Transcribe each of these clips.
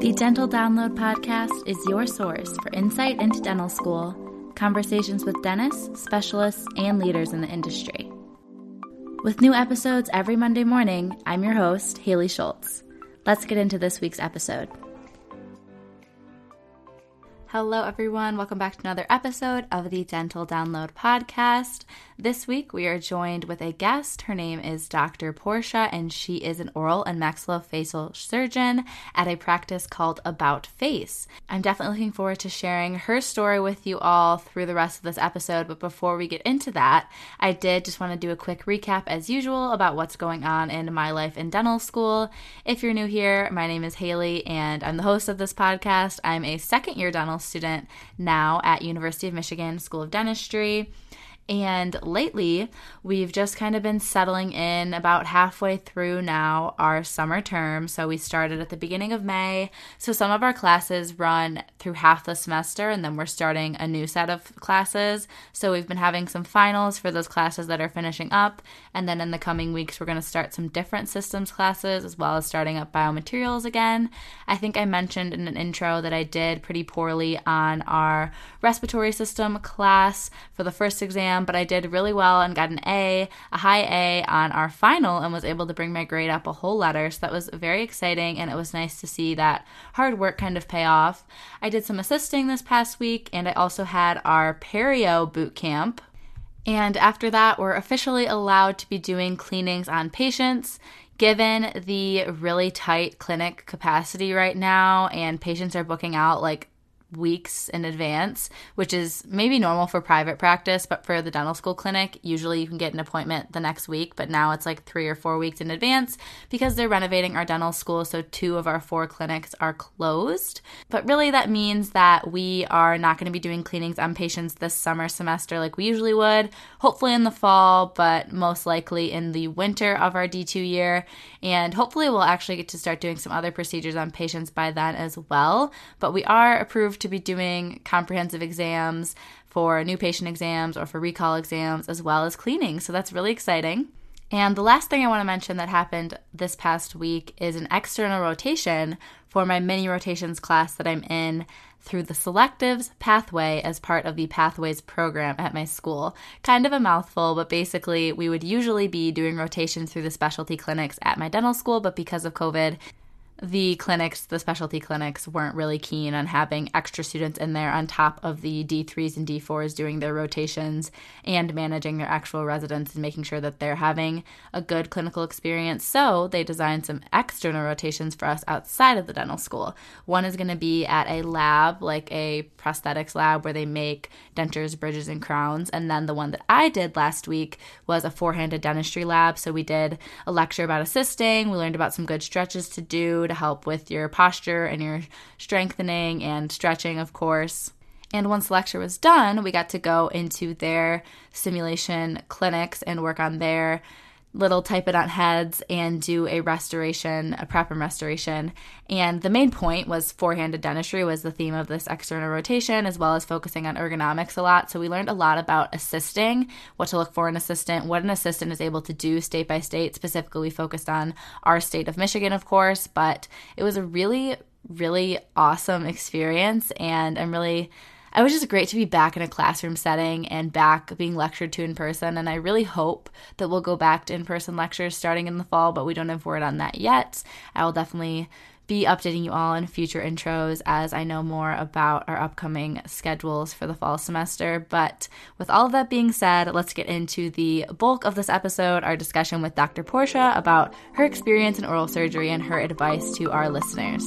The Dental Download podcast is your source for insight into dental school, conversations with dentists, specialists, and leaders in the industry. With new episodes every Monday morning, I'm your host, Haley Schultz. Let's get into this week's episode. Hello, everyone. Welcome back to another episode of the Dental Download podcast. This week, we are joined with a guest. Her name is Dr. Porchia, and she is an oral and maxillofacial surgeon at a practice called About Face. I'm definitely looking forward to sharing her story with you all through the rest of this episode. But before we get into that, I did just want to do a quick recap, as usual, about what's going on in my life in dental school. If you're new here, my name is Haley, and I'm the host of this podcast. I'm a second year dental student now at University of Michigan School of Dentistry. And lately, we've just kind of been settling in about halfway through now our summer term. So we started at the beginning of May. So some of our classes run through half the semester, and then we're starting a new set of classes. So we've been having some finals for those classes that are finishing up. And then in the coming weeks, we're going to start some different systems classes as well as starting up biomaterials again. I think I mentioned in an intro that I did pretty poorly on our respiratory system class for the first exam but I did really well and got an A, a high A on our final, and was able to bring my grade up a whole letter. So that was very exciting, and it was nice to see that hard work kind of pay off. I did some assisting this past week, and I also had our perio boot camp. And after that, we're officially allowed to be doing cleanings on patients given the really tight clinic capacity right now and patients are booking out like weeks in advance, which is maybe normal for private practice, but for the dental school clinic, usually you can get an appointment the next week, but now it's like three or four weeks in advance because they're renovating our dental school. So two of our four clinics are closed. But really, that means that we are not going to be doing cleanings on patients this summer semester like we usually would, hopefully in the fall, but most likely in the winter of our D2 year. And hopefully, we'll actually get to start doing some other procedures on patients by then as well. But we are approved to be doing comprehensive exams for new patient exams or for recall exams, as well as cleaning. So that's really exciting. And the last thing I want to mention that happened this past week is an external rotation for my mini rotations class that I'm in through the selectives pathway as part of the pathways program at my school. Kind of a mouthful, but basically, we would usually be doing rotations through the specialty clinics at my dental school, but because of COVID, the clinics, the specialty clinics, weren't really keen on having extra students in there on top of the D3s and D4s doing their rotations and managing their actual residents and making sure that they're having a good clinical experience. So they designed some external rotations for us outside of the dental school. One is going to be at a lab, like a prosthetics lab, where they make dentures, bridges, and crowns. And then the one that I did last week was a four handed dentistry lab. So we did a lecture about assisting, we learned about some good stretches to do to help with your posture and your strengthening and stretching, of course. And once the lecture was done, we got to go into their simulation clinics and work on their little typodont heads and do a restoration, a prep and restoration. And the main point was four-handed dentistry was the theme of this external rotation, as well as focusing on ergonomics a lot. So we learned a lot about assisting, what to look for in an assistant, what an assistant is able to do state by state. Specifically, we focused on our state of Michigan, of course, but it was a really, really awesome experience, and I'm really it was just great to be back in a classroom setting and back being lectured to in person. And I really hope that we'll go back to in person lectures starting in the fall, but we don't have word on that yet. I will definitely be updating you all in future intros as I know more about our upcoming schedules for the fall semester. But with all of that being said, let's get into the bulk of this episode our discussion with Dr. Porchia about her experience in oral surgery and her advice to our listeners.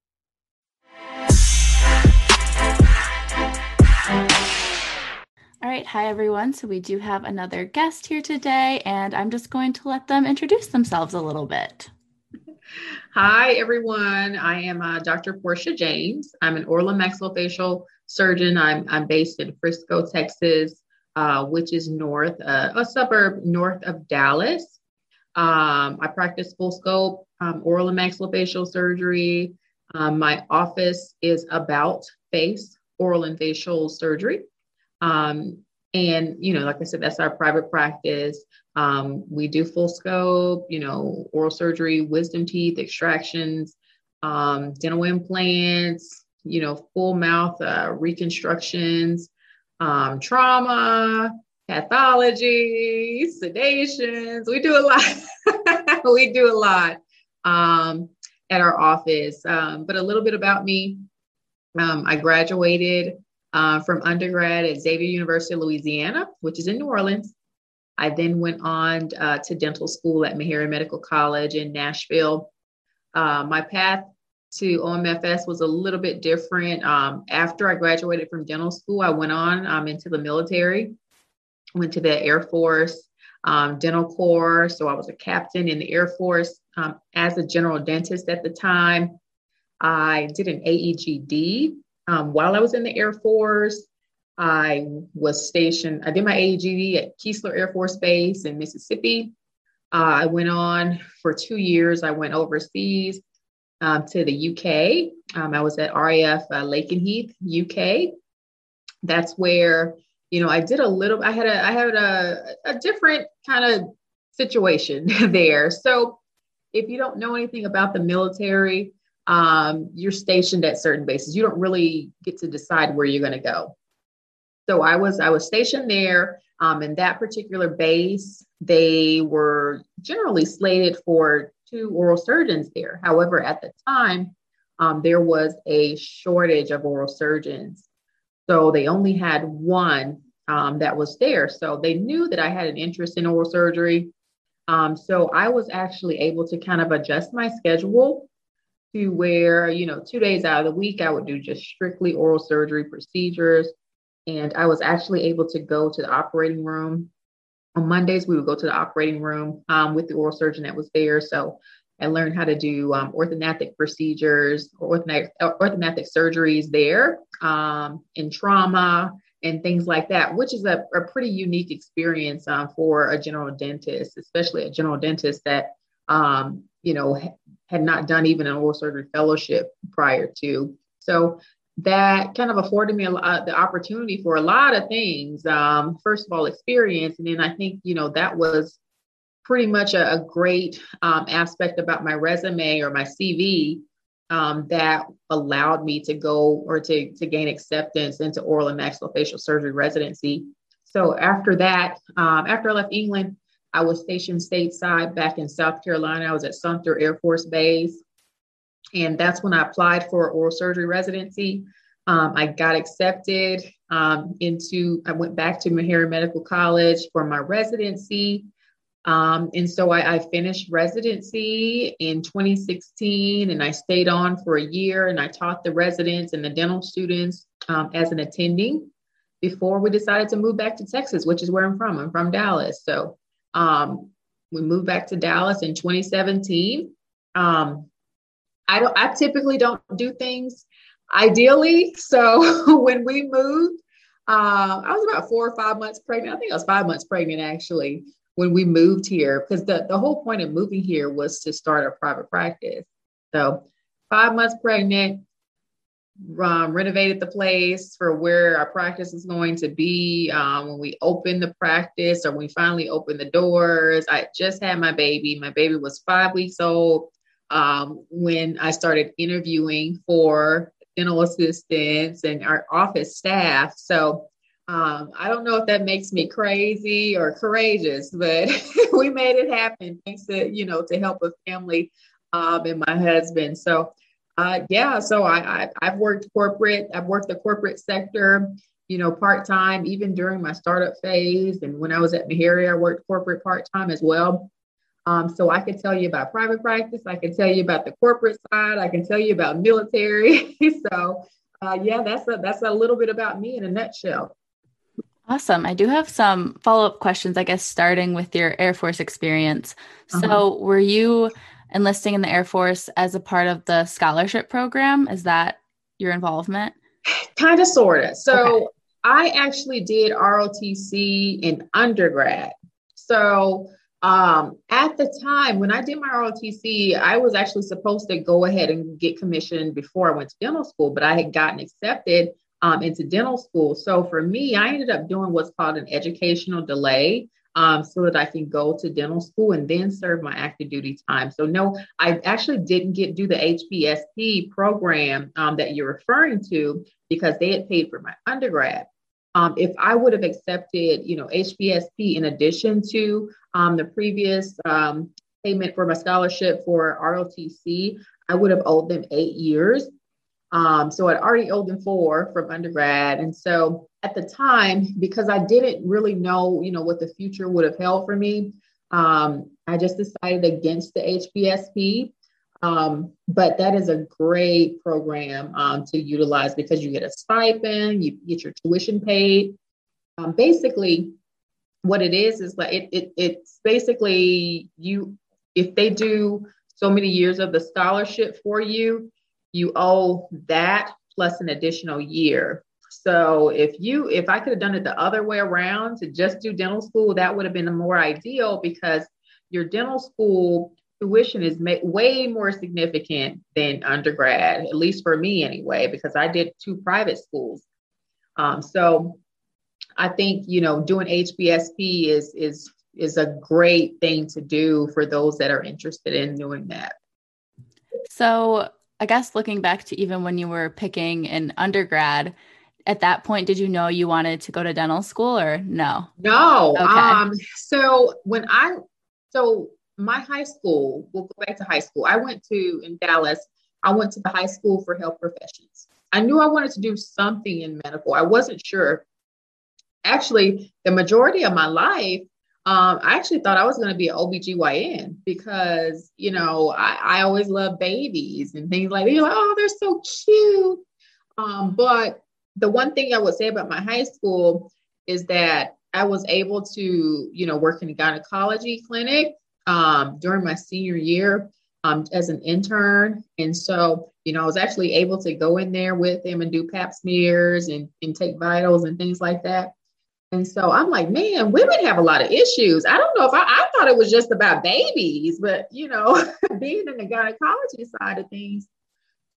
All right, hi everyone. So we do have another guest here today, and I'm just going to let them introduce themselves a little bit. Hi, everyone. I am uh, Dr. Porchia James. I'm an oral and maxillofacial surgeon. I'm, I'm based in Frisco, Texas, uh, which is north, uh, a suburb north of Dallas. Um, I practice full scope um, oral and maxillofacial surgery. Um, my office is about face, oral and facial surgery. Um, and, you know, like I said, that's our private practice. Um, we do full scope, you know, oral surgery, wisdom teeth extractions, um, dental implants, you know, full mouth uh, reconstructions, um, trauma, pathology, sedations. We do a lot. we do a lot um, at our office. Um, but a little bit about me um, I graduated uh, from undergrad at Xavier University of Louisiana, which is in New Orleans. I then went on uh, to dental school at Meharry Medical College in Nashville. Uh, my path to OMFS was a little bit different. Um, after I graduated from dental school, I went on um, into the military, went to the Air Force um, Dental Corps. So I was a captain in the Air Force um, as a general dentist at the time. I did an AEGD um, while I was in the Air Force. I was stationed, I did my AEGD at Keesler Air Force Base in Mississippi. Uh, I went on for two years. I went overseas um, to the UK. Um, I was at RAF uh, Lakenheath, UK. That's where you know I did a little. I had a I had a, a different kind of situation there. So if you don't know anything about the military, um, you're stationed at certain bases. You don't really get to decide where you're going to go. So I was I was stationed there. Um, in that particular base, they were generally slated for two oral surgeons there. However, at the time, um, there was a shortage of oral surgeons. So they only had one um, that was there. So they knew that I had an interest in oral surgery. Um, so I was actually able to kind of adjust my schedule to where, you know, two days out of the week, I would do just strictly oral surgery procedures. And I was actually able to go to the operating room. On Mondays, we would go to the operating room um, with the oral surgeon that was there. So I learned how to do um, orthognathic procedures or orthognathic, orthognathic surgeries there um, in trauma and things like that, which is a, a pretty unique experience um, for a general dentist, especially a general dentist that um, you know, had not done even an oral surgery fellowship prior to. So that kind of afforded me a lot, the opportunity for a lot of things. Um, first of all, experience, and then I think you know that was pretty much a, a great um, aspect about my resume or my CV um, that allowed me to go or to to gain acceptance into oral and maxillofacial surgery residency. So after that, um, after I left England, I was stationed stateside back in South Carolina. I was at Sumter Air Force Base. And that's when I applied for oral surgery residency. Um, I got accepted um, into, I went back to Meharry Medical College for my residency. Um, and so I, I, finished residency in 2016 and I stayed on for a year and I taught the residents and the dental students um, as an attending before we decided to move back to Texas, which is where I'm from. I'm from Dallas. So um, we moved back to Dallas in 2017. Um, I don't. I typically don't do things ideally. So when we moved, uh, I was about four or five months pregnant. I think I was five months pregnant actually when we moved here because the, the whole point of moving here was to start a private practice. So five months pregnant, um, renovated the place for where our practice is going to be um, when we open the practice or we finally open the doors. I just had my baby. My baby was five weeks old um, when I started interviewing for dental assistants and our office staff. So um, I don't know if that makes me crazy or courageous, but we made it happen thanks to you know to help with family um, and my husband. So uh, yeah, so I, I have worked corporate. I've worked the corporate sector, you know, part time, even during my startup phase. And when I was at Meharry, I worked corporate part time as well. Um, so I can tell you about private practice. I can tell you about the corporate side. I can tell you about military. so uh, yeah, that's a that's a little bit about me in a nutshell. Awesome. I do have some follow up questions. I guess starting with your Air Force experience. Uh-huh. So were you enlisting in the Air Force as a part of the scholarship program. Is that your involvement? Kind of, sort of. So okay. I actually did ROTC in undergrad. So um, at the time when I did my ROTC, I was actually supposed to go ahead and get commissioned before I went to dental school, but I had gotten accepted um, into dental school. So for me, I ended up doing what's called an educational delay um, so that I can go to dental school and then serve my active duty time. So no, I actually didn't get do the HPSP program um, that you're referring to because they had paid for my undergrad. Um, if I would have accepted, you know, HPSP in addition to um, the previous um, payment for my scholarship for ROTC, I would have owed them eight years. Um, so I'd already owed them four from undergrad. And so at the time, because I didn't really know, you know, what the future would have held for me, um, I just decided against the HPSP. Um, but that is a great program um, to utilize because you get a stipend, you get your tuition paid. Um, basically, what it is is like it, it it's basically you if they do so many years of the scholarship for you, you owe that plus an additional year. So if you if I could have done it the other way around to just do dental school, that would have been more ideal because your dental school tuition is ma- way more significant than undergrad, at least for me anyway, because I did two private schools. Um, so I think you know doing HPSP is is is a great thing to do for those that are interested in doing that. So I guess looking back to even when you were picking an undergrad, at that point, did you know you wanted to go to dental school or no? No. Okay. Um, so when I, so my high school, we'll go back to high school. I went to, in Dallas, I went to the high school for health professions. I knew I wanted to do something in medical. I wasn't sure. Actually, the majority of my life, um, I actually thought I was going to be an OBGYN because, you know, I, I always love babies and things like that. You're like, oh, they're so cute. Um, but the one thing I would say about my high school is that I was able to, you know, work in a gynecology clinic um, during my senior year um, as an intern. And so, you know, I was actually able to go in there with them and do pap smears and, and take vitals and things like that. And so I'm like, man, women have a lot of issues. I don't know if I, I thought it was just about babies, but you know, being in the gynecology side of things,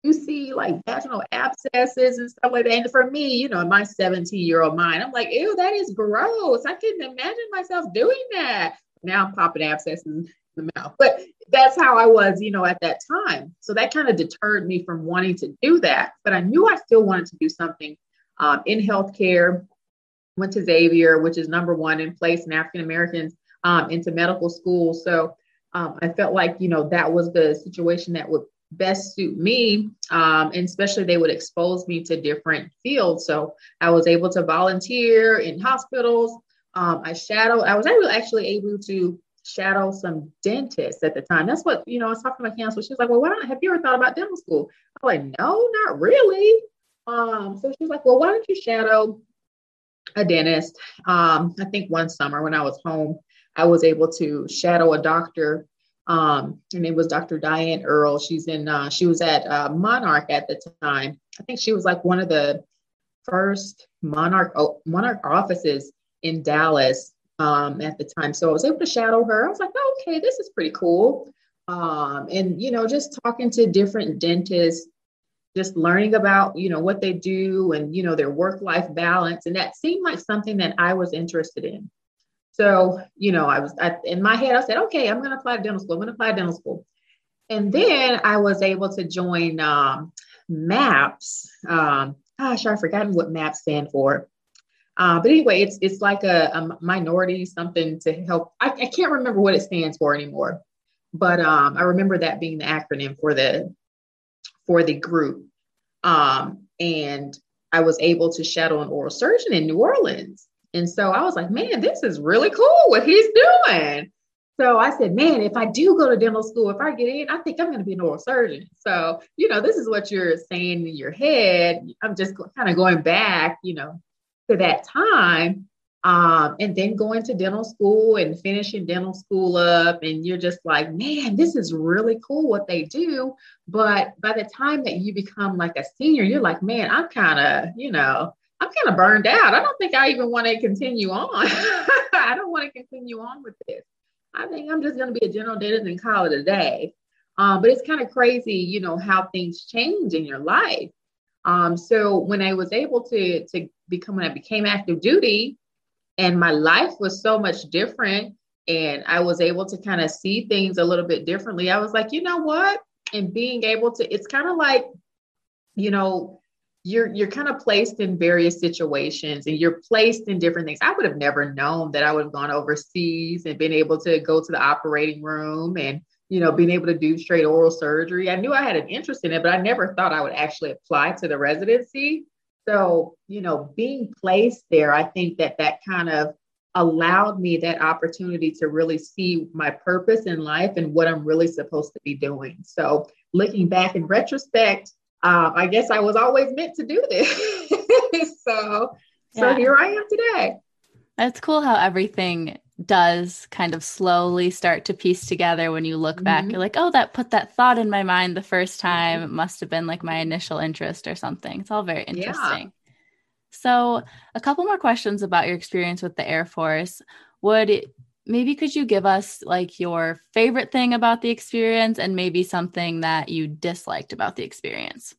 you see like vaginal abscesses and stuff like that. And for me, you know, my 17 year old mind, I'm like, ew, that is gross. I couldn't imagine myself doing that. Now I'm popping abscesses in the mouth. But that's how I was, you know, at that time. So that kind of deterred me from wanting to do that. But I knew I still wanted to do something um, in healthcare went to Xavier, which is number one in place in African Americans um, into medical school. So um, I felt like, you know, that was the situation that would best suit me. Um, and especially they would expose me to different fields. So I was able to volunteer in hospitals. Um, I shadowed, I was actually able to shadow some dentists at the time. That's what, you know, I was talking to my counselor. She was like, well, why don't, have you ever thought about dental school? I'm like, no, not really. Um, so she was like, well, why don't you shadow a dentist. Um, I think one summer when I was home, I was able to shadow a doctor. Um, her name was Dr. Diane Earl. She's in, uh, she was at uh, Monarch at the time. I think she was like one of the first Monarch oh, Monarch offices in Dallas um, at the time. So I was able to shadow her. I was like, oh, okay, this is pretty cool. Um, and you know, just talking to different dentists, just learning about you know what they do and you know their work life balance and that seemed like something that i was interested in so you know i was I, in my head i said okay i'm going to apply to dental school i'm going to apply to dental school and then i was able to join um, maps um, gosh i've forgotten what maps stand for uh, but anyway it's it's like a, a minority something to help I, I, can't remember what it stands for anymore but um, i remember that being the acronym for the for the group. Um, and I was able to shadow an oral surgeon in New Orleans. And so I was like, man, this is really cool what he's doing. So I said, man, if I do go to dental school, if I get in, I think I'm going to be an oral surgeon. So, you know, this is what you're saying in your head. I'm just kind of going back, you know, to that time. um, and then going to dental school and finishing dental school up. And you're just like, man, this is really cool what they do. But by the time that you become like a senior, you're like, man, I'm kind of, you know, I'm kind of burned out. I don't think I even want to continue on. I don't want to continue on with this. I think I'm just going to be a general dentist and call it a day. Um, but it's kind of crazy, you know, how things change in your life. Um, so when I was able to to become when I became active duty, and my life was so much different and i was able to kind of see things a little bit differently i was like you know what and being able to it's kind of like you know you're you're kind of placed in various situations and you're placed in different things. I would have never known that i would have gone overseas and been able to go to the operating room and you know being able to do straight oral surgery. I knew i had an interest in it but i never thought i would actually apply to the residency. So, you know, being placed there, I think that that kind of allowed me that opportunity to really see my purpose in life and what I'm really supposed to be doing. So, looking back in retrospect, uh, I guess I was always meant to do this. so, yeah. so here I am today. That's cool how everything does kind of slowly start to piece together when you look mm-hmm. back. You're like, oh, that put that thought in my mind the first time. It must have been like my initial interest or something. It's all very interesting. Yeah. So, a couple more questions about your experience with the Air Force. Would maybe could you give us like your favorite thing about the experience and maybe something that you disliked about the experience?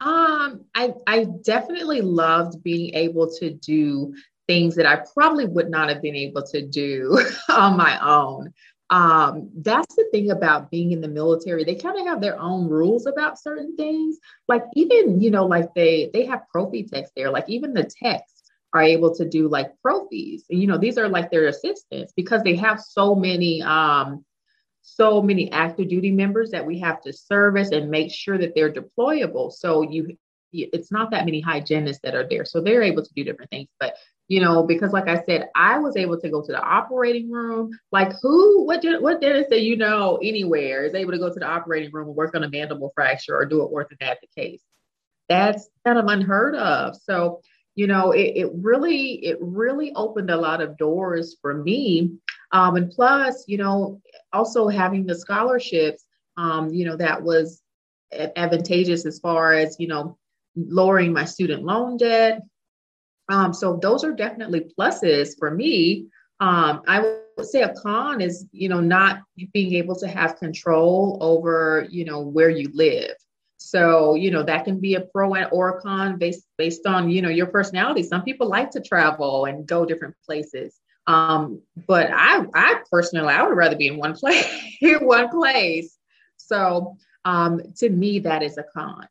Um, I I definitely loved being able to do things that I probably would not have been able to do on my own. Um, that's the thing about being in the military. They kind of have their own rules about certain things. Like even, you know, like they they have prophy techs there. Like even the techs are able to do like prophies. And, you know, these are like their assistants because they have so many um so many active duty members that we have to service and make sure that they're deployable. So you it's not that many hygienists that are there. So they're able to do different things. But you know, because like I said, I was able to go to the operating room. Like who, what did, what dentist that you know anywhere is able to go to the operating room and work on a mandible fracture or do an orthognathic case? That's kind of unheard of. So, you know, it, it really, it really opened a lot of doors for me. Um, and plus, you know, also having the scholarships, um, you know, that was advantageous as far as, you know, lowering my student loan debt, um, so those are definitely pluses for me. Um, I would say a con is, you know, not being able to have control over, you know, where you live. So, you know, that can be a pro and or a con based based on, you know, your personality. Some people like to travel and go different places. Um, but I, I personally, I would rather be in one place, in one place. So, um, to me, that is a con.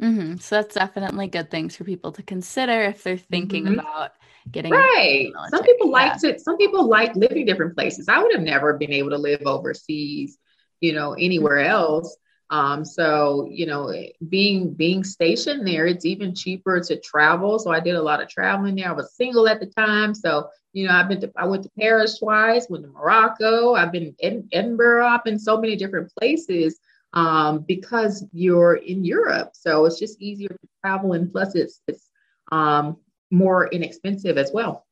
Mm-hmm. So that's definitely good things for people to consider if they're thinking mm-hmm. about getting right. Some people like yeah. to. Some people like living different places. I would have never been able to live overseas, you know, anywhere mm-hmm. else. Um, so you know, being being stationed there, it's even cheaper to travel. So I did a lot of traveling there. I was single at the time, so you know, I've been to, I went to Paris twice, went to Morocco. I've been in Edinburgh. I've been so many different places um, because you're in Europe. So it's just easier to travel, and plus it's it's um, more inexpensive as well.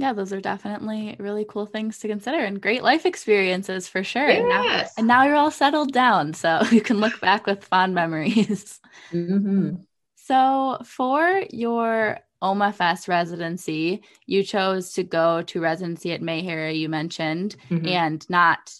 Yeah, those are definitely really cool things to consider and great life experiences for sure. Yes. And, now, and now you're all settled down, so you can look back with fond memories. Mm-hmm. So, for your OMFS residency, you chose to go to residency at Meharry, you mentioned, mm-hmm. and not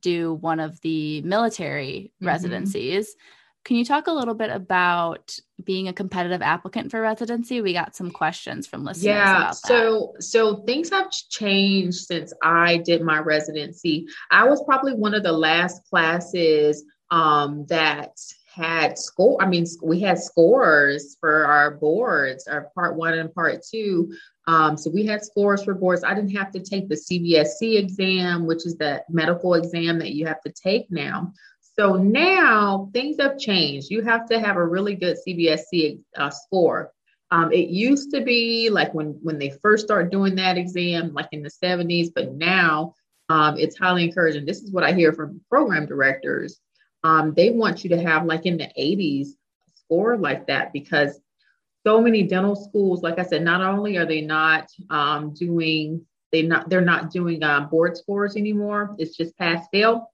do one of the military mm-hmm. residencies. Can you talk a little bit about being a competitive applicant for residency? We got some questions from listeners. Yeah, so so things have changed since I did my residency. I was probably one of the last classes um, that had score. I mean, we had scores for our boards, our part one and part two. Um, so we had scores for boards. I didn't have to take the CBSE exam, which is the medical exam that you have to take now. So now things have changed. You have to have a really good CBSE uh, score. Um, it used to be like when when they first start doing that exam, like in the 70s, but now um, it's highly encouraging. This is what I hear from program directors um, they want you to have like in the 80s score like that because so many dental schools, like I said, not only are they not um, doing they not they're not doing uh, board scores anymore. It's just pass fail.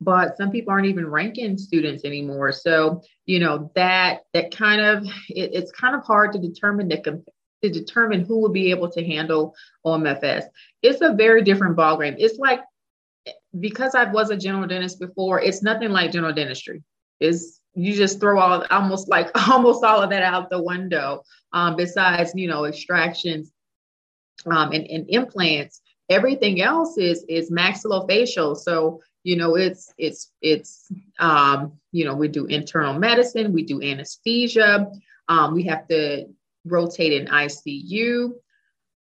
But some people aren't even ranking students anymore. So you know that that kind of it, it's kind of hard to determine the to determine who will be able to handle OMFS. It's a very different ballgame. It's like because I was a general dentist before, it's nothing like general dentistry. Is you just throw all almost like almost all of that out the window. Um, besides, you know, extractions um, and, and implants, everything else is is maxillofacial. So you know, it's it's it's um, you know, we do internal medicine, we do anesthesia, um, we have to rotate in ICU.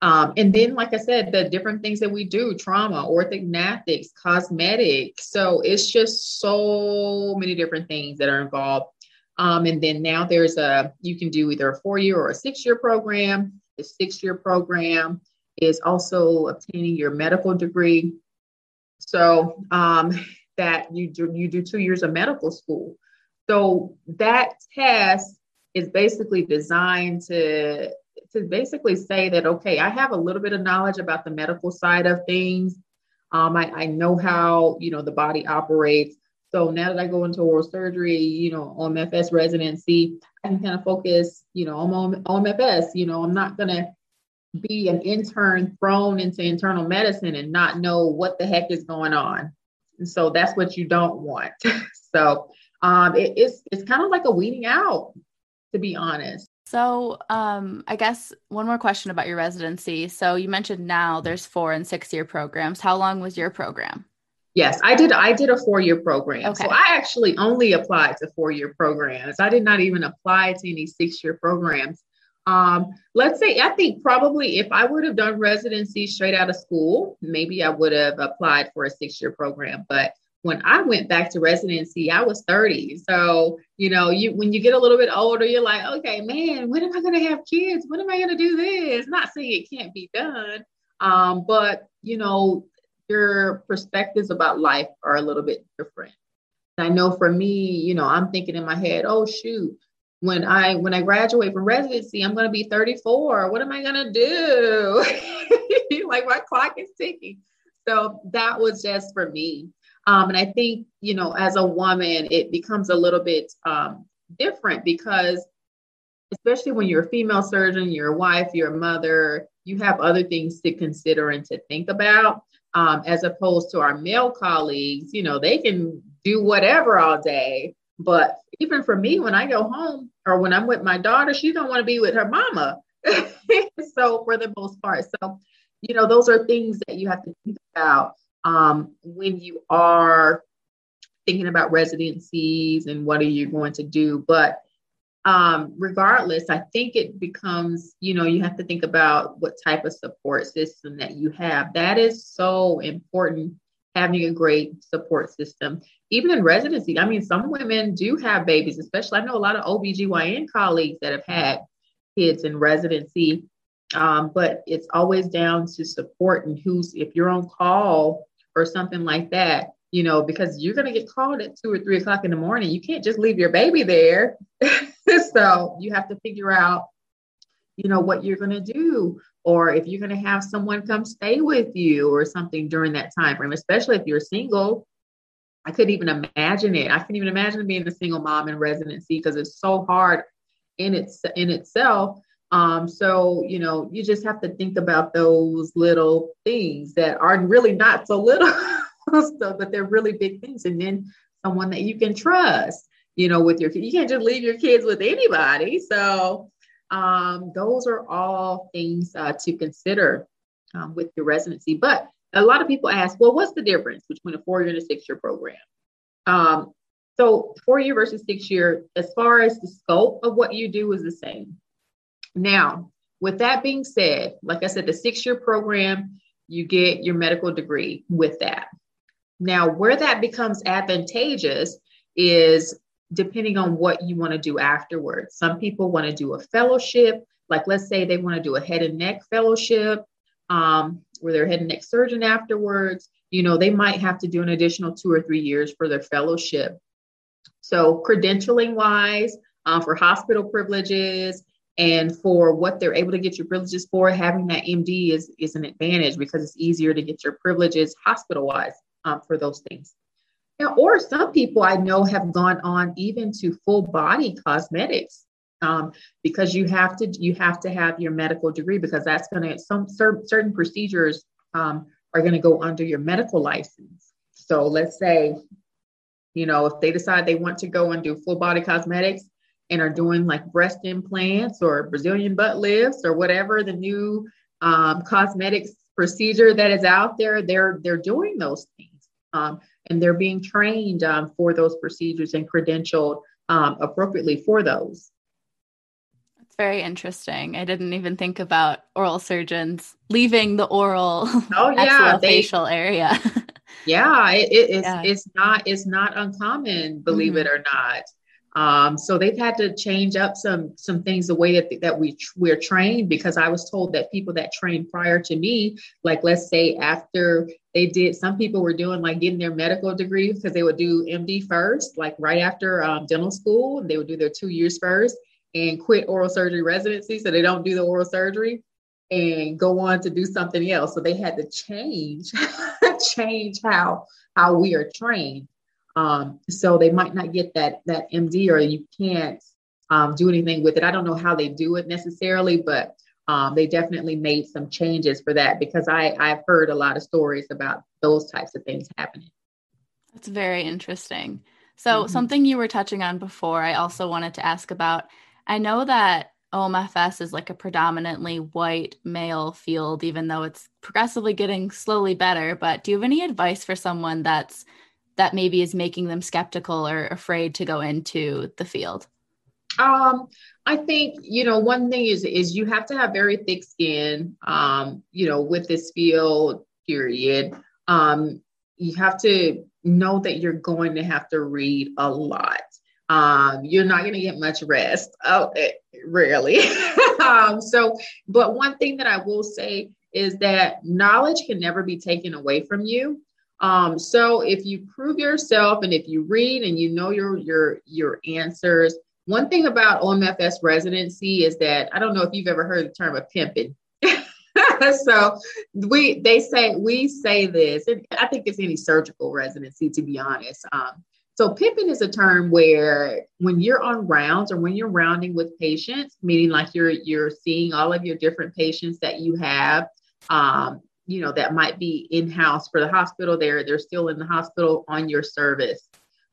Um, and then, like I said, the different things that we do trauma, orthognathics, cosmetic So it's just so many different things that are involved. Um, and then now there's a, you can do either a four year or a six year program. The six year program is also obtaining your medical degree. So um, that you do, you do two years of medical school. So that test is basically designed to to basically say that okay, I have a little bit of knowledge about the medical side of things. Um, I, I know how you know the body operates. So now that I go into oral surgery, you know, OMFS residency, I can kind of focus, you know, on OMFS. You know, I'm not gonna be an intern thrown into internal medicine and not know what the heck is going on. And so that's what you don't want. so um, it, it's it's kind of like a weeding out to be honest. So, um, I guess one more question about your residency. So, you mentioned now there's four and six year programs. How long was your program? Yes, I did. I did a four year program. Okay. So, I actually only applied to four year programs. I did not even apply to any six year programs. Um, let's say, I think probably if I would have done residency straight out of school, maybe I would have applied for a six year program. But when I went back to residency, I was 30. So, you know, you when you get a little bit older, you're like, okay, man, when am I gonna have kids? When am I gonna do this? Not saying it can't be done. Um, but you know, your perspectives about life are a little bit different. I know for me, you know, I'm thinking in my head, oh shoot, when I when I graduate from residency, I'm gonna be 34. What am I gonna do? like my clock is ticking. So that was just for me. Um, and I think, you know, as a woman, it becomes a little bit um, different because, especially when you're a female surgeon, you're a wife, you're a mother, you have other things to consider and to think about. Um, as opposed to our male colleagues, you know, they can do whatever all day. But even for me, when I go home or when I'm with my daughter, she don't want to be with her mama. so for the most part, so you know, those are things that you have to think about um, when you are thinking about residencies and what are you going to do. But um, regardless, I think it becomes, you know, you have to think about what type of support system that you have. That is so important, having a great support system. Even in residency, I mean, some women do have babies, especially I know a lot of OBGYN colleagues that have had kids in residency. Um, but it's always down to support and who's, if you're on call or something like that, you know, because you're going to get called at two or three o'clock in the morning. You can't just leave your baby there. so you have to figure out, you know, what you're going to do. Or if you're going to have someone come stay with you or something during that time frame, especially if you're single. I couldn't even imagine it. I couldn't even imagine being a single mom in residency because it's so hard in its in itself um, so, you know, you just have to think about those little things that are really not so little, but they're really big things. And then someone that you can trust, you know, with your you can't just leave your kids with anybody. So, um, those are all things uh, to consider um, with your residency. But a lot of people ask, well, what's the difference between a four year and a six year program? Um, so, four year versus six year, as far as the scope of what you do is the same. Now, with that being said, like I said, the six year program, you get your medical degree with that. Now, where that becomes advantageous is depending on what you want to do afterwards. Some people want to do a fellowship, like let's say they want to do a head and neck fellowship, um, where they're head and neck surgeon afterwards. You know, they might have to do an additional two or three years for their fellowship. So, credentialing wise, uh, for hospital privileges, And for what they're able to get your privileges for, having that MD is, is an advantage because it's easier to get your privileges hospital wise um, for those things. Now, or some people I know have gone on even to full body cosmetics um, because you have to you have to have your medical degree because that's going to some certain procedures um, are going to go under your medical license. So let's say, you know, if they decide they want to go and do full body cosmetics and are doing like breast implants or Brazilian butt lifts or whatever the new um, cosmetics procedure that is out there, they're they're doing those things. Um, and they're being trained um, for those procedures and credentialed um, appropriately for those. That's very interesting. I didn't even think about oral surgeons leaving the oral oh yeah facial area. yeah, it, it, it's yeah. it's not it's not uncommon, believe mm-hmm. it or not. Um, so they've had to change up some some things the way that that we we're trained because I was told that people that trained prior to me, like let's say after they did, some people were doing like getting their medical degree because they would do MD first, like right after um, dental school, they would do their two years first and quit oral surgery residency so they don't do the oral surgery and go on to do something else. So they had to change change how how we are trained. Um, so they might not get that that MD or you can't um, do anything with it. I don't know how they do it necessarily, but um, they definitely made some changes for that because I I've heard a lot of stories about those types of things happening. That's very interesting. So mm-hmm. something you were touching on before, I also wanted to ask about. I know that OMFS is like a predominantly white male field, even though it's progressively getting slowly better. But do you have any advice for someone that's that maybe is making them skeptical or afraid to go into the field? Um, I think you know one thing is is you have to have very thick skin. Um, you know, with this field, period. Um, you have to know that you're going to have to read a lot. Um, you're not going to get much rest. Oh, eh, rarely. um, so, but one thing that I will say is that knowledge can never be taken away from you. Um, so if you prove yourself and if you read and you know your your your answers, one thing about OMFS residency is that I don't know if you've ever heard the term of pimping. so we they say we say this, and I think it's any surgical residency to be honest. Um, so pimping is a term where when you're on rounds or when you're rounding with patients, meaning like you're you're seeing all of your different patients that you have, um, you know, that might be in-house for the hospital. They're they're still in the hospital on your service.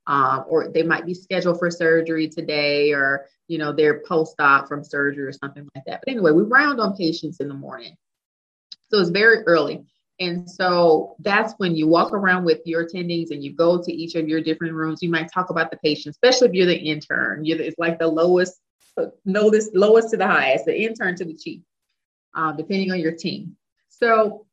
Um, or they might be scheduled for surgery today, or you know, they're post-op from surgery or something like that. But anyway, we round on patients in the morning. So it's very early. And so that's when you walk around with your attendings and you go to each of your different rooms. You might talk about the patient, especially if you're the intern. You're, it's like the lowest, lowest, lowest to the highest, the intern to the chief, um, depending on your team. So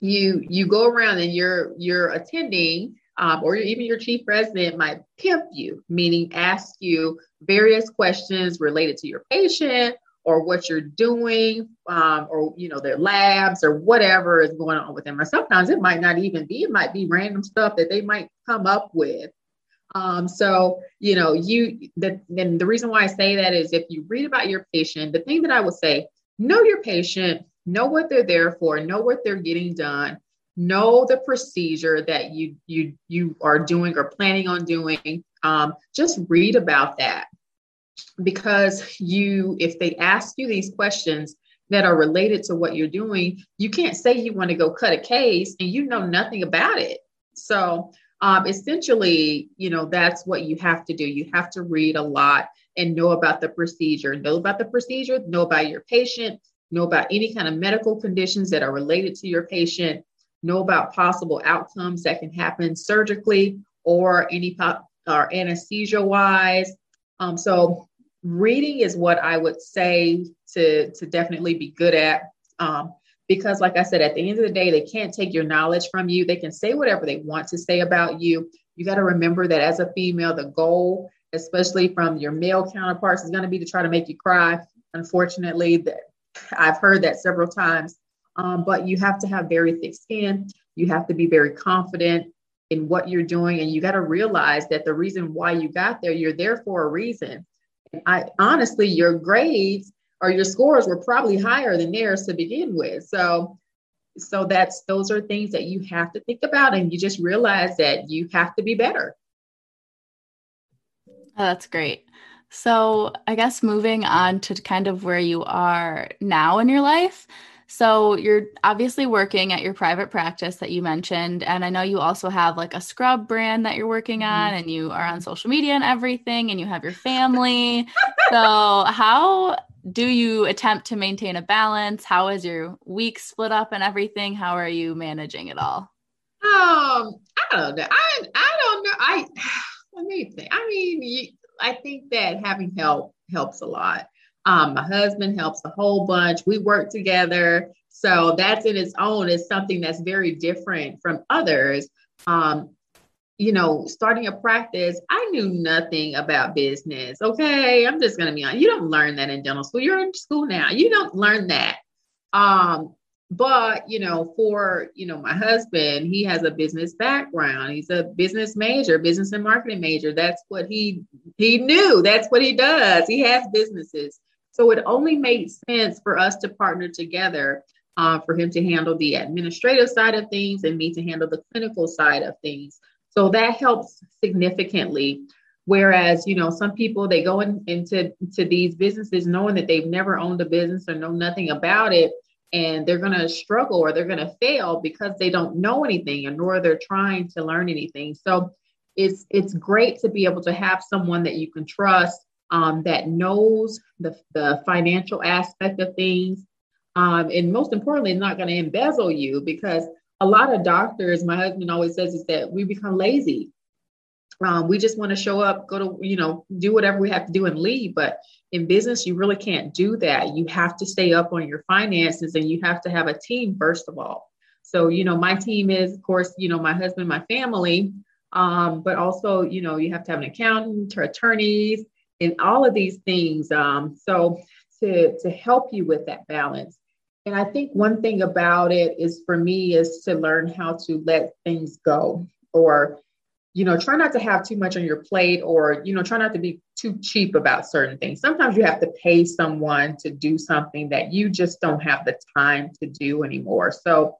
you you go around and you're you're attending, um, or even your chief resident might pimp you, meaning ask you various questions related to your patient or what you're doing, um, or you know their labs or whatever is going on with them. Or sometimes it might not even be; it might be random stuff that they might come up with. Um, so you know, you the, then the reason why I say that is if you read about your patient, the thing that I would say, know your patient, know what they're there for, know what they're getting done, know the procedure that you you you are doing or planning on doing. Um, just read about that. Because you if they ask you these questions that are related to what you're doing you can't say you want to go cut a case and you know nothing about it. So um, essentially you know that's what you have to do. You have to read a lot and know about the procedure. Know about the procedure know about your patient know about any kind of medical conditions that are related to your patient know about possible outcomes that can happen surgically or any po- or anesthesia wise um, so reading is what I would say to to definitely be good at. Um, because, like I said, at the end of the day, they can't take your knowledge from you. They can say whatever they want to say about you. You got to remember that as a female, the goal, especially from your male counterparts, is going to be to try to make you cry. Unfortunately, that I've heard that several times. Um, but you have to have very thick skin. You have to be very confident in what you're doing, and you got to realize that the reason why you got there, you're there for a reason. And I honestly, your grades or your scores were probably higher than theirs to begin with. So so that's those are things that you have to think about and you just realize that you have to be better. Oh, that's great. So, I guess moving on to kind of where you are now in your life. So, you're obviously working at your private practice that you mentioned. And I know you also have like a scrub brand that you're working mm-hmm. on, and you are on social media and everything, and you have your family. so, how do you attempt to maintain a balance? How is your week split up and everything? How are you managing it all? Um, I don't know. I I don't know. I let me think. I mean, you, I think that having help helps a lot. Um, my husband helps a whole bunch. We work together. So that's in its own is something that's very different from others. Um, you know, starting a practice, I knew nothing about business. Okay. I'm just to be on. You don't learn that in dental school. You're in school now. You don't learn that. Um, but you know for you know my husband he has a business background. He's a business major business and marketing major. That's what he he knew. That's what he does. He has businesses. So it only made sense for us to partner together uh, for him to handle the administrative side of things and me to handle the clinical side of things. So that helps significantly. Whereas you know some people they go in, into to these businesses knowing that they've never owned a business or know nothing about it and they're going to struggle or they're going to fail because they don't know anything and nor they're trying to learn anything. So it's it's great to be able to have someone that you can trust um, that knows the, the financial aspect of things um, and most importantly not going to embezzle you because a lot of doctors my husband always says is that we become lazy um, we just want to show up go to you know do whatever we have to do and leave but in business, you really can't do that. You have to stay up on your finances and you have to have a team, first of all. So, you know, my team is, of course, you know, my husband, my family, um, but also, you know, you have to have an accountant or attorneys and all of these things. Um, so, to, to help you with that balance. And I think one thing about it is for me is to learn how to let things go or you know, try not to have too much on your plate or, you know, try not to be too cheap about certain things. Sometimes you have to pay someone to do something that you just don't have the time to do anymore. So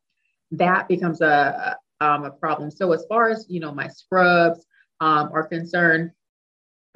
that becomes a, um, a problem. So as far as, you know, my scrubs um, are concerned,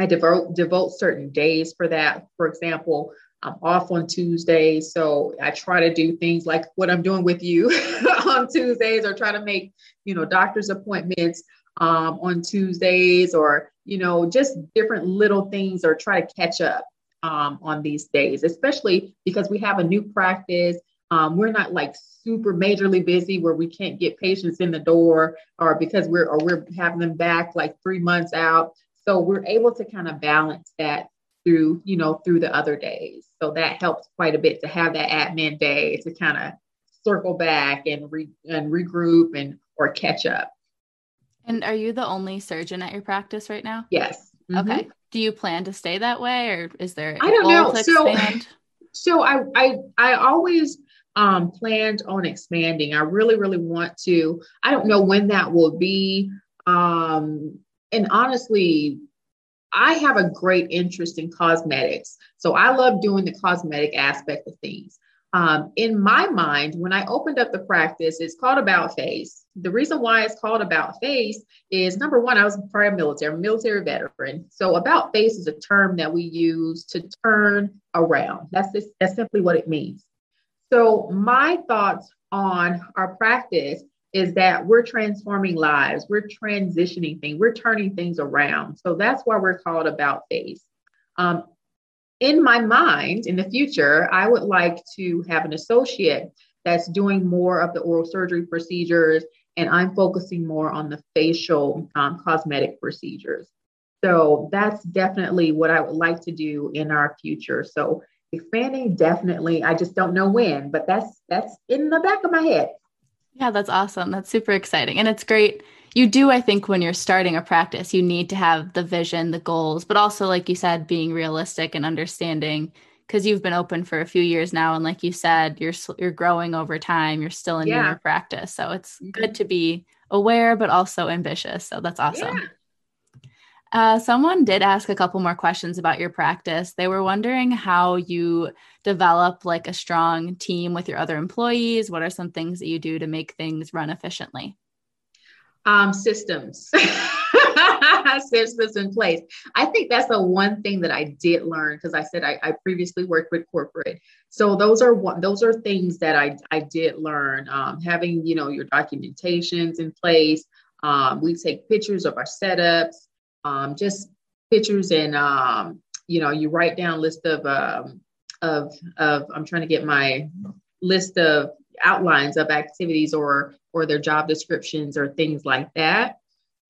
I devote devote certain days for that. For example, I'm off on Tuesdays, so I try to do things like what I'm doing with you on Tuesdays, or try to make you know doctor's appointments um, on Tuesdays or, you know, just different little things or try to catch up um, on these days, especially because we have a new practice. Um, we're not like super majorly busy where we can't get patients in the door or because we're or we're having them back like three months out. So we're able to kind of balance that through, you know, through the other days. So that helps quite a bit to have that admin day to kind of circle back and re and regroup and or catch up. And are you the only surgeon at your practice right now? Yes. Mm-hmm. Okay. Do you plan to stay that way or is there I don't know. So, so I, I I always um planned on expanding. I really, really want to. I don't know when that will be. Um and honestly, I have a great interest in cosmetics. So I love doing the cosmetic aspect of things. Um, in my mind, when I opened up the practice, it's called About Face. The reason why it's called About Face is number one, I was prior military, military veteran. So About Face is a term that we use to turn around. That's just, that's simply what it means. So my thoughts on our practice is that we're transforming lives, we're transitioning things, we're turning things around. So that's why we're called About Face. Um, in my mind, in the future, I would like to have an associate that's doing more of the oral surgery procedures, and I'm focusing more on the facial um, cosmetic procedures. So that's definitely what I would like to do in our future. So expanding definitely, I just don't know when, but that's that's in the back of my head. Yeah, that's awesome. That's super exciting. And it's great you do i think when you're starting a practice you need to have the vision the goals but also like you said being realistic and understanding because you've been open for a few years now and like you said you're you're growing over time you're still in yeah. your practice so it's mm-hmm. good to be aware but also ambitious so that's awesome yeah. Uh, someone did ask a couple more questions about your practice. They were wondering how you develop like a strong team with your other employees. What are some things that you do to make things run efficiently? Um, systems. systems in place. I think that's the one thing that I did learn because I said I, I, previously worked with corporate. So those are what those are things that I, I did learn. Um, having you know your documentations in place. Um, we take pictures of our setups um, just pictures and um, you know you write down list of um, of of I'm trying to get my list of outlines of activities or or their job descriptions or things like that.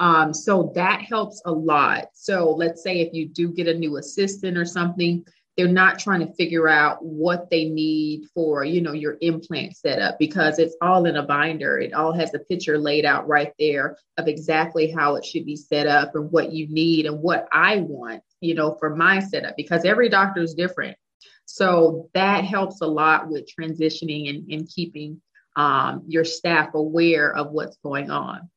Um, so that helps a lot. So let's say if you do get a new assistant or something, they're not trying to figure out what they need for you know your implant setup because it's all in a binder it all has a picture laid out right there of exactly how it should be set up and what you need and what i want you know for my setup because every doctor is different so that helps a lot with transitioning and, and keeping um, your staff aware of what's going on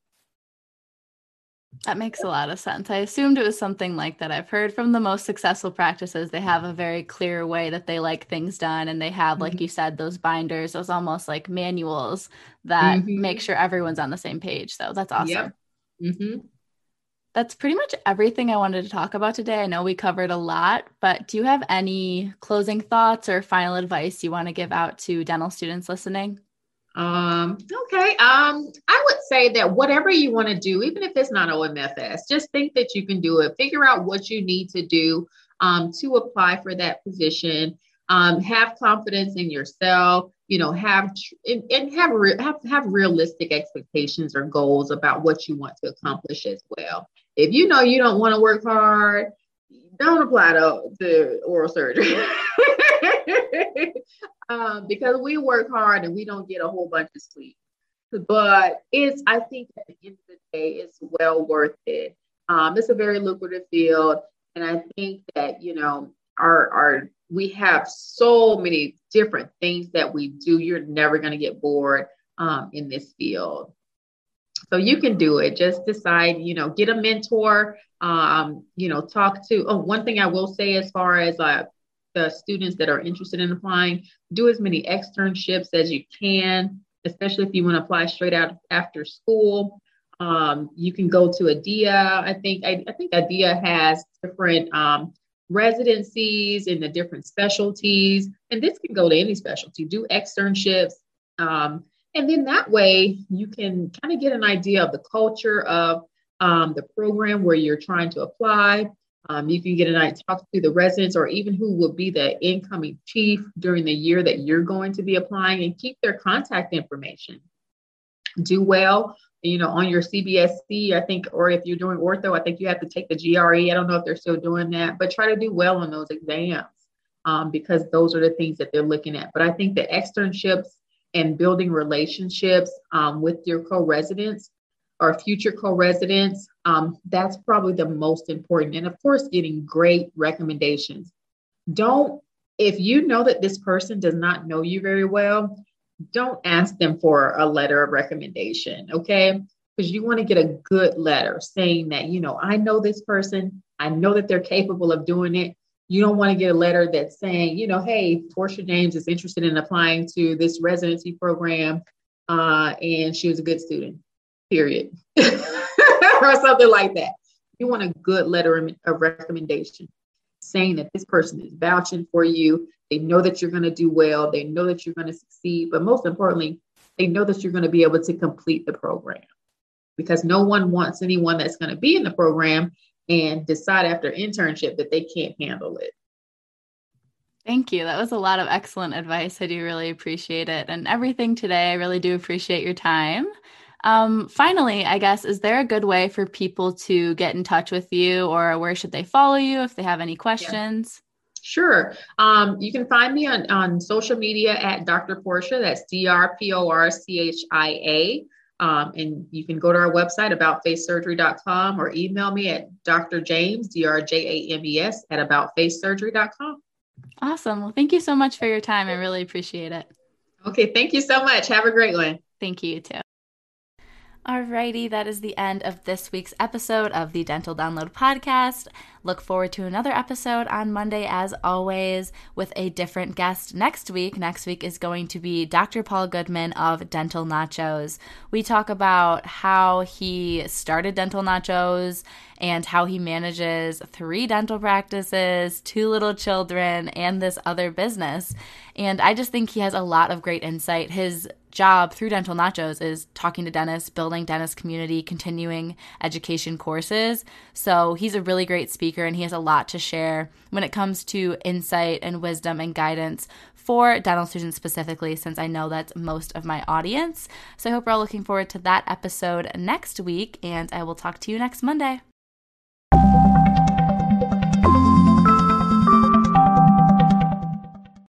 that makes a lot of sense. I assumed it was something like that. I've heard from the most successful practices, they have a very clear way that they like things done. And they have, like mm-hmm. you said, those binders, those almost like manuals that mm-hmm. make sure everyone's on the same page. So that's awesome. Yep. Mm-hmm. That's pretty much everything I wanted to talk about today. I know we covered a lot, but do you have any closing thoughts or final advice you want to give out to dental students listening? Um, okay. Um, I would say that whatever you want to do, even if it's not OMFS, just think that you can do it. Figure out what you need to do um, to apply for that position. Um, have confidence in yourself. You know, have and, and have, re- have have realistic expectations or goals about what you want to accomplish as well. If you know you don't want to work hard, don't apply to, to oral surgery. um, because we work hard and we don't get a whole bunch of sleep. But it's, I think at the end of the day, it's well worth it. Um, it's a very lucrative field. And I think that, you know, our, our, we have so many different things that we do. You're never going to get bored um, in this field. So you can do it. Just decide, you know, get a mentor, um, you know, talk to, oh, one thing I will say as far as uh, the students that are interested in applying, do as many externships as you can, especially if you want to apply straight out after school. Um, you can go to ADEA. I think I, I think ADEA has different um, residencies in the different specialties, and this can go to any specialty. Do externships, um, and then that way you can kind of get an idea of the culture of um, the program where you're trying to apply. Um, you can get a night talk to the residents or even who will be the incoming chief during the year that you're going to be applying and keep their contact information. Do well, you know, on your CBSE, I think, or if you're doing ortho, I think you have to take the GRE. I don't know if they're still doing that, but try to do well on those exams um, because those are the things that they're looking at. But I think the externships and building relationships um, with your co-residents or future co-residents um, that's probably the most important. And of course getting great recommendations. Don't if you know that this person does not know you very well don't ask them for a letter of recommendation okay? Because you want to get a good letter saying that you know i know this person. I know that they're capable of doing it you don't want to get a letter that's saying you know hey Porchia james is interested in applying to this residency program uh, and she was a good student period, or something like that. You want a good letter of recommendation saying that this person is vouching for you. They know that you're going to do well. They know that you're going to succeed. But most importantly, they know that you're going to be able to complete the program because no one wants anyone that's going to be in the program and decide after internship that they can't handle it. Thank you. That was a lot of excellent advice. I do really appreciate it. And everything today, I really do appreciate your time. Um, finally, I guess, is there a good way for people to get in touch with you or where should they follow you if they have any questions? Yeah. Sure. Um, you can find me on, on social media at Dr. Porchia. That's D R P O R C H I A. Um, and you can go to our website, aboutfacesurgery.com, or email me at Dr. James, D R J A M E S, at aboutfacesurgery.com. Awesome. Well, thank you so much for your time. I really appreciate it. Okay. Thank you so much. Have a great one. Thank you, too. Alrighty, that is the end of this week's episode of the Dental Download Podcast. Look forward to another episode on Monday, as always, with a different guest next week. Next week is going to be Dr. Paul Goodman of Dental Nachos. We talk about how he started Dental Nachos and how he manages three dental practices, two little children, and this other business. And I just think he has a lot of great insight. His job through Dental Nachos is talking to dentists, building dentist community, continuing education courses. So he's a really great speaker and he has a lot to share when it comes to insight and wisdom and guidance for dental students specifically, since I know that's most of my audience. So I hope we're all looking forward to that episode next week, and I will talk to you next Monday.